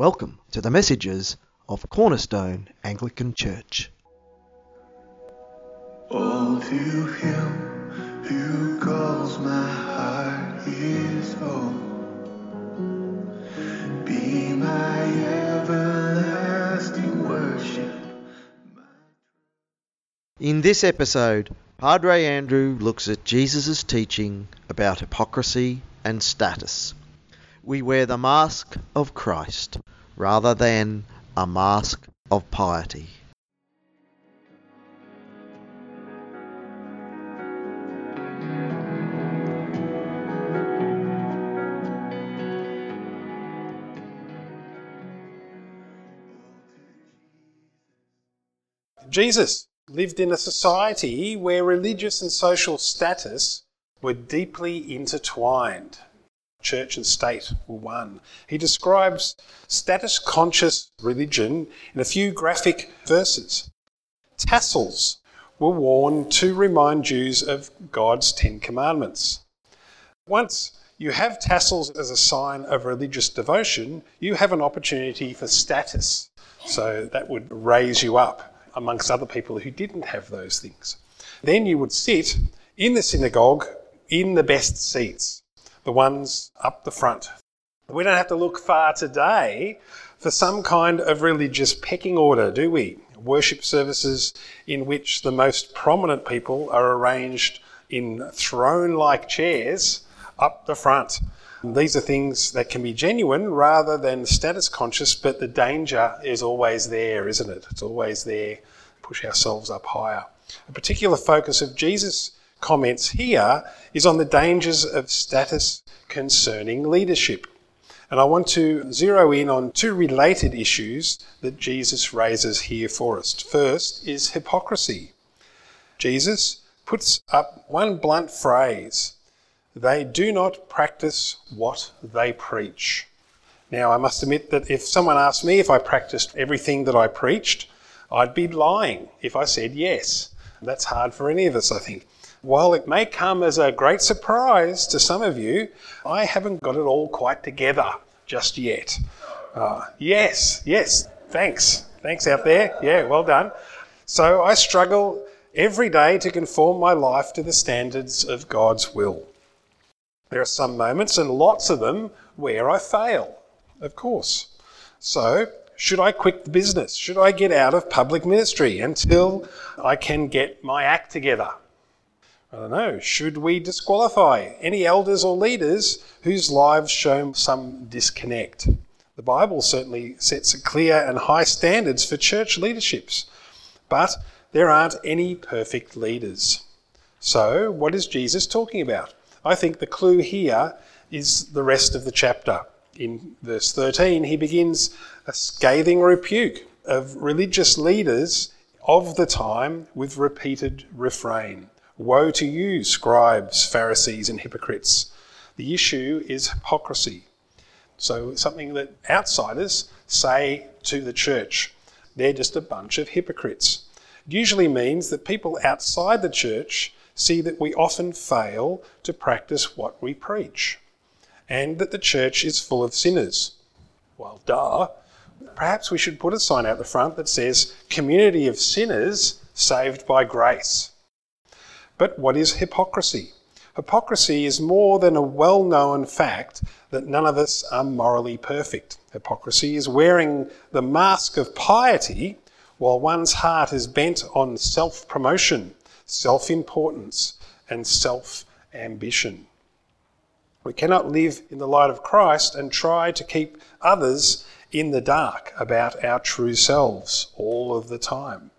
Welcome to the messages of Cornerstone Anglican Church. All to him who calls my heart his own. Be my everlasting worship. In this episode, Padre Andrew looks at Jesus' teaching about hypocrisy and status. We wear the mask of Christ rather than a mask of piety. Jesus lived in a society where religious and social status were deeply intertwined. Church and state were one. He describes status conscious religion in a few graphic verses. Tassels were worn to remind Jews of God's Ten Commandments. Once you have tassels as a sign of religious devotion, you have an opportunity for status. So that would raise you up amongst other people who didn't have those things. Then you would sit in the synagogue in the best seats, the ones up the front. We don't have to look far today for some kind of religious pecking order, do we? Worship services in which the most prominent people are arranged in throne like chairs up the front. These are things that can be genuine rather than status conscious, but the danger is always there, isn't it? It's always there. Push ourselves up higher. A particular focus of Jesus' comments here is on the dangers of status concerning leadership. And I want to zero in on two related issues that Jesus raises here for us. First is hypocrisy. Jesus puts up one blunt phrase they do not practice what they preach. Now, I must admit that if someone asked me if I practiced everything that I preached, I'd be lying if I said yes. That's hard for any of us, I think. While it may come as a great surprise to some of you, I haven't got it all quite together just yet. Uh, yes, yes, thanks. Thanks out there. Yeah, well done. So I struggle every day to conform my life to the standards of God's will. There are some moments, and lots of them, where I fail, of course. So, should I quit the business? Should I get out of public ministry until I can get my act together? I don't know. Should we disqualify any elders or leaders whose lives show some disconnect? The Bible certainly sets clear and high standards for church leaderships, but there aren't any perfect leaders. So, what is Jesus talking about? I think the clue here is the rest of the chapter. In verse 13, he begins a scathing rebuke of religious leaders of the time with repeated refrain Woe to you, scribes, Pharisees, and hypocrites! The issue is hypocrisy. So, something that outsiders say to the church. They're just a bunch of hypocrites. It usually means that people outside the church see that we often fail to practice what we preach, and that the church is full of sinners. Well, duh. Perhaps we should put a sign out the front that says, Community of Sinners Saved by Grace. But what is hypocrisy? Hypocrisy is more than a well known fact that none of us are morally perfect. Hypocrisy is wearing the mask of piety while one's heart is bent on self promotion self importance, and self ambition. We cannot live in the light of Christ and try to keep others in the dark about our true selves all of the time.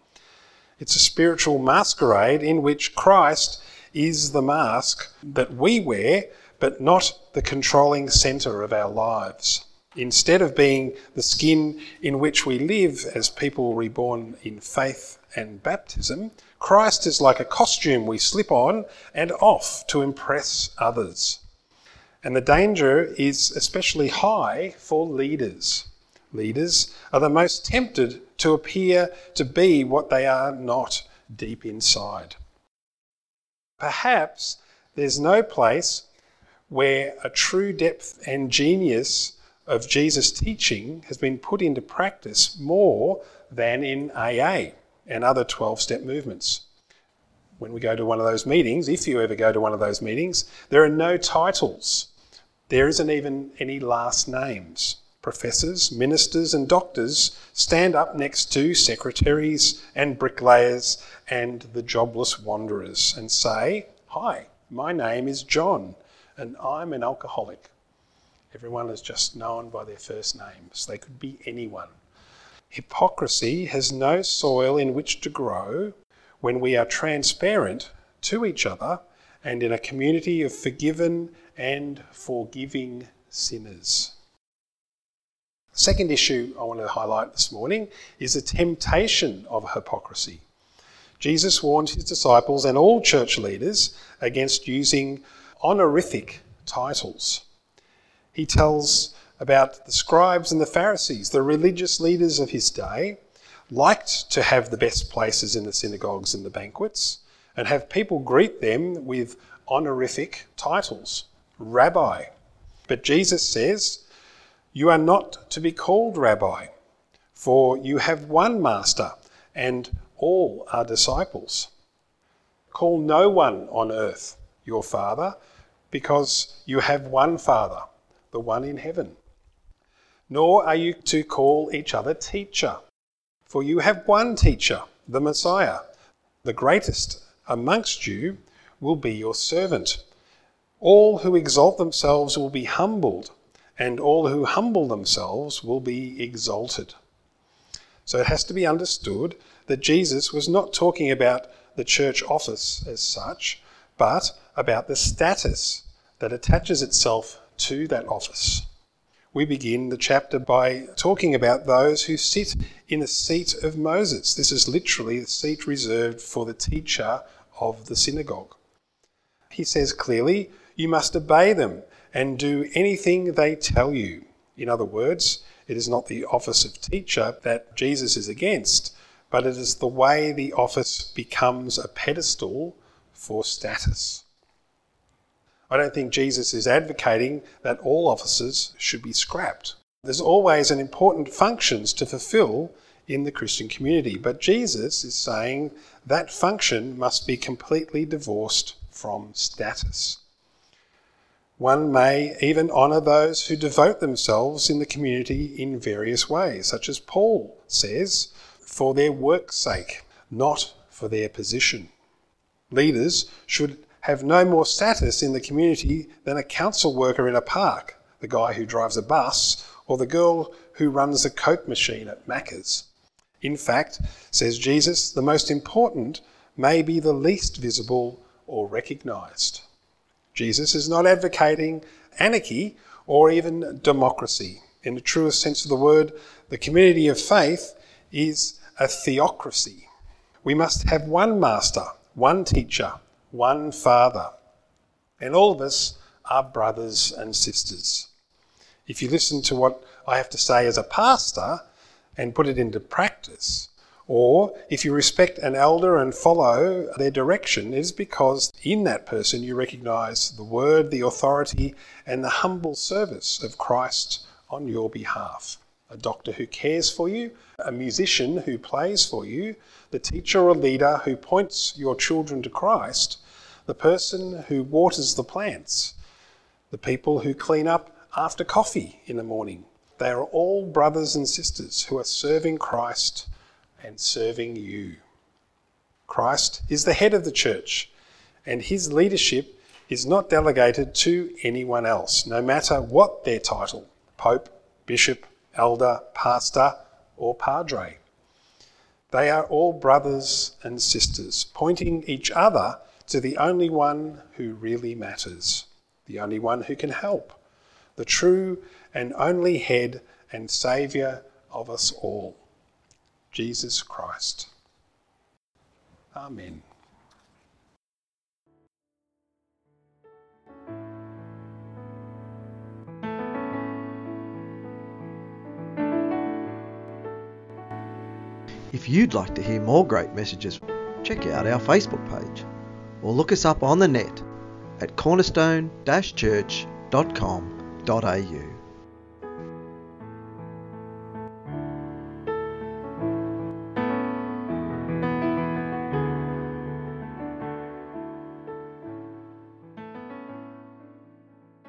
It's a spiritual masquerade in which Christ is the mask that we wear, but not the controlling centre of our lives. Instead of being the skin in which we live as people reborn in faith and baptism, Christ is like a costume we slip on and off to impress others. And the danger is especially high for leaders. Leaders are the most tempted to appear to be what they are not deep inside. Perhaps there's no place where a true depth and genius of Jesus' teaching has been put into practice more than in AA and other 12 step movements. When we go to one of those meetings, if you ever go to one of those meetings, there are no titles. There isn't even any last names. Professors, ministers, and doctors stand up next to secretaries and bricklayers and the jobless wanderers and say, Hi, my name is John, and I'm an alcoholic. Everyone is just known by their first names. They could be anyone. Hypocrisy has no soil in which to grow when we are transparent to each other and in a community of forgiven and forgiving sinners. Second issue I want to highlight this morning is the temptation of hypocrisy. Jesus warned his disciples and all church leaders against using honorific titles. He tells about the scribes and the Pharisees, the religious leaders of his day, liked to have the best places in the synagogues and the banquets and have people greet them with honorific titles, rabbi. But Jesus says, you are not to be called rabbi, for you have one master, and all are disciples. Call no one on earth your father, because you have one Father, the one in heaven. Nor are you to call each other teacher, for you have one teacher, the Messiah. The greatest amongst you will be your servant. All who exalt themselves will be humbled and all who humble themselves will be exalted. So it has to be understood that Jesus was not talking about the church office as such, but about the status that attaches itself to that office. We begin the chapter by talking about those who sit in the seat of Moses. This is literally the seat reserved for the teacher of the synagogue. He says clearly, You must obey them and do anything they tell you. In other words, it is not the office of teacher that Jesus is against, but it is the way the office becomes a pedestal for status. I don't think Jesus is advocating that all offices should be scrapped. There's always an important functions to fulfill in the Christian community, but Jesus is saying that function must be completely divorced from status. One may even honour those who devote themselves in the community in various ways, such as Paul says, for their work's sake, not for their position. Leaders should have no more status in the community than a council worker in a park, the guy who drives a bus, or the girl who runs the Coke machine at Macca's. In fact, says Jesus, the most important may be the least visible or recognised. Jesus is not advocating anarchy or even democracy. In the truest sense of the word, the community of faith is a theocracy. We must have one master, one teacher, one father. And all of us are brothers and sisters. If you listen to what I have to say as a pastor and put it into practice, or if you respect an elder and follow their direction, it is because in that person you recognize the word, the authority, and the humble service of Christ on your behalf. A doctor who cares for you, a musician who plays for you, the teacher or leader who points your children to Christ, the person who waters the plants, the people who clean up after coffee in the morning. They are all brothers and sisters who are serving Christ and serving you. Christ is the head of the church, and his leadership is not delegated to anyone else, no matter what their title pope, bishop, elder, pastor, or padre. They are all brothers and sisters, pointing each other to the only one who really matters, the only one who can help, the true and only head and saviour of us all. Jesus Christ. Amen. If you'd like to hear more great messages, check out our Facebook page or look us up on the net at cornerstone-church.com.au.